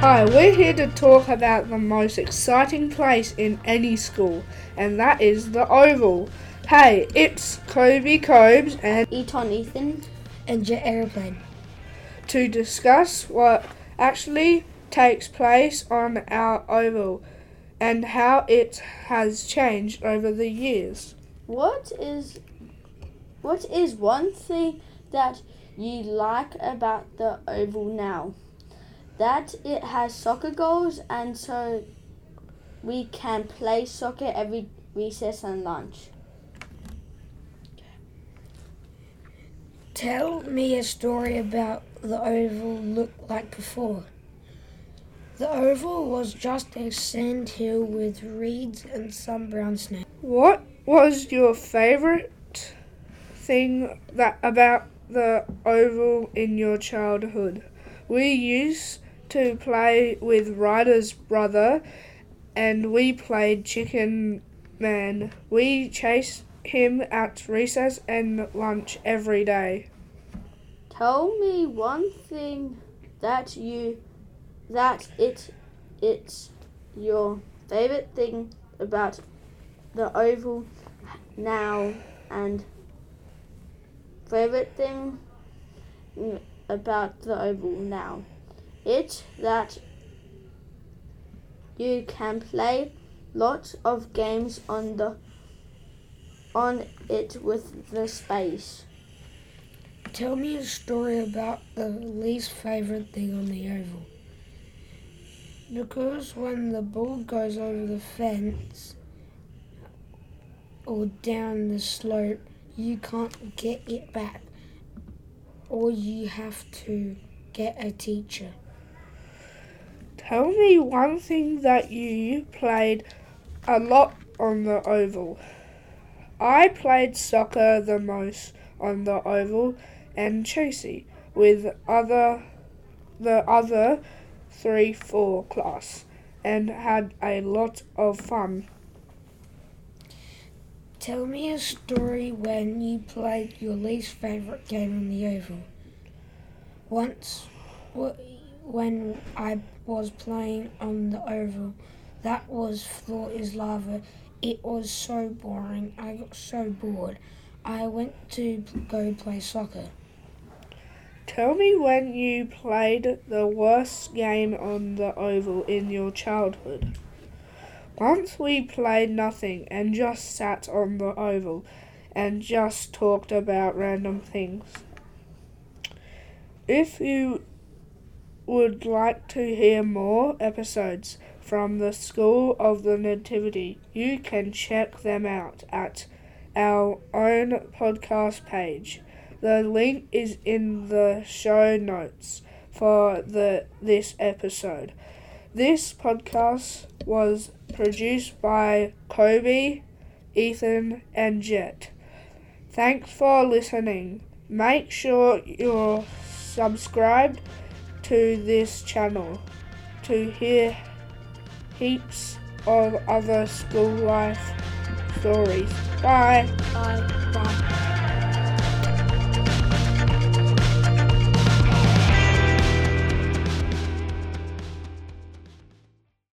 Hi, we're here to talk about the most exciting place in any school, and that is the Oval. Hey, it's Kobe Cobes and Eton Ethan. and Jet Aeroplane. to discuss what actually takes place on our Oval and how it has changed over the years. What is what is one thing that you like about the oval now? That it has soccer goals and so we can play soccer every recess and lunch. Tell me a story about the oval looked like before. The oval was just a sand hill with reeds and some brown snow. What was your favorite thing that about the oval in your childhood? We used to play with Ryder's brother and we played chicken man. We chased him at recess and lunch every day. Tell me one thing that you that it it's your favorite thing about the oval now and favorite thing about the oval now. It's that you can play lots of games on the on it with the space. Tell me a story about the least favorite thing on the oval. Because when the ball goes over the fence or down the slope, you can't get it back, or you have to get a teacher. Tell me one thing that you played a lot on the oval. I played soccer the most on the oval and chasey with other the other three four class and had a lot of fun. Tell me a story when you played your least favorite game on the oval. Once, wh- when I was playing on the oval, that was floor is lava. It was so boring. I got so bored. I went to go play soccer. Tell me when you played the worst game on the oval in your childhood. Once we played nothing and just sat on the oval and just talked about random things. If you would like to hear more episodes from the School of the Nativity, you can check them out at our own podcast page. The link is in the show notes for the this episode. This podcast was produced by Kobe, Ethan, and Jet. Thanks for listening. Make sure you're subscribed to this channel to hear heaps of other school life stories. Bye. Bye. Bye.